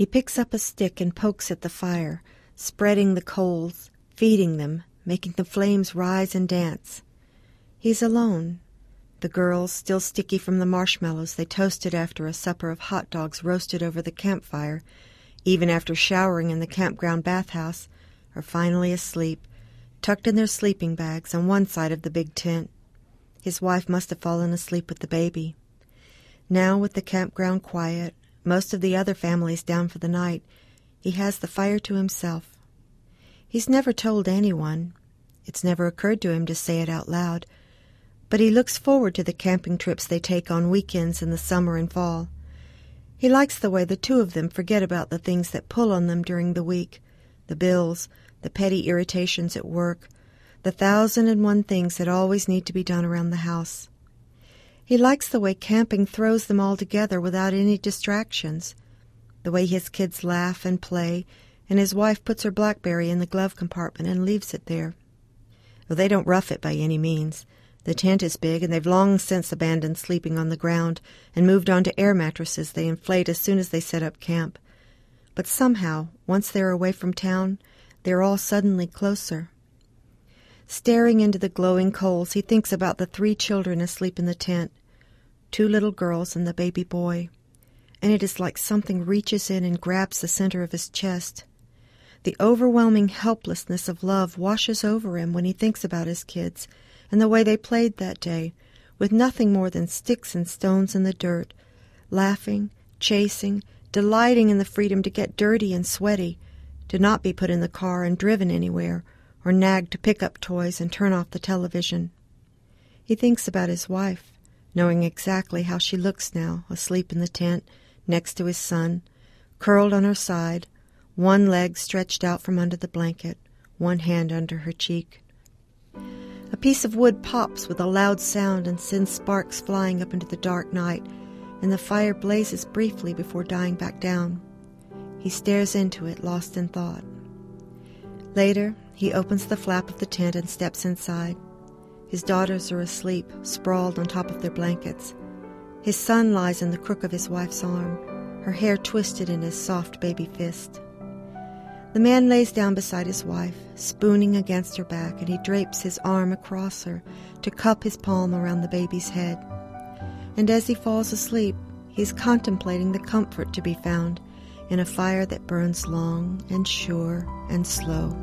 He picks up a stick and pokes at the fire, spreading the coals, feeding them, making the flames rise and dance. He's alone. The girls, still sticky from the marshmallows they toasted after a supper of hot dogs roasted over the campfire, even after showering in the campground bathhouse, are finally asleep, tucked in their sleeping bags on one side of the big tent. His wife must have fallen asleep with the baby. Now, with the campground quiet, most of the other families down for the night, he has the fire to himself. He's never told anyone. It's never occurred to him to say it out loud. But he looks forward to the camping trips they take on weekends in the summer and fall. He likes the way the two of them forget about the things that pull on them during the week the bills, the petty irritations at work, the thousand and one things that always need to be done around the house. He likes the way camping throws them all together without any distractions, the way his kids laugh and play, and his wife puts her Blackberry in the glove compartment and leaves it there. Well, they don't rough it by any means. The tent is big, and they've long since abandoned sleeping on the ground and moved on to air mattresses they inflate as soon as they set up camp. But somehow, once they're away from town, they're all suddenly closer. Staring into the glowing coals, he thinks about the three children asleep in the tent two little girls and the baby boy, and it is like something reaches in and grabs the center of his chest. The overwhelming helplessness of love washes over him when he thinks about his kids and the way they played that day, with nothing more than sticks and stones in the dirt, laughing, chasing, delighting in the freedom to get dirty and sweaty, to not be put in the car and driven anywhere, or nagged to pick up toys and turn off the television. He thinks about his wife knowing exactly how she looks now, asleep in the tent next to his son, curled on her side, one leg stretched out from under the blanket, one hand under her cheek. A piece of wood pops with a loud sound and sends sparks flying up into the dark night, and the fire blazes briefly before dying back down. He stares into it, lost in thought. Later, he opens the flap of the tent and steps inside. His daughters are asleep, sprawled on top of their blankets. His son lies in the crook of his wife's arm, her hair twisted in his soft baby fist. The man lays down beside his wife, spooning against her back, and he drapes his arm across her to cup his palm around the baby's head. And as he falls asleep, he is contemplating the comfort to be found in a fire that burns long and sure and slow.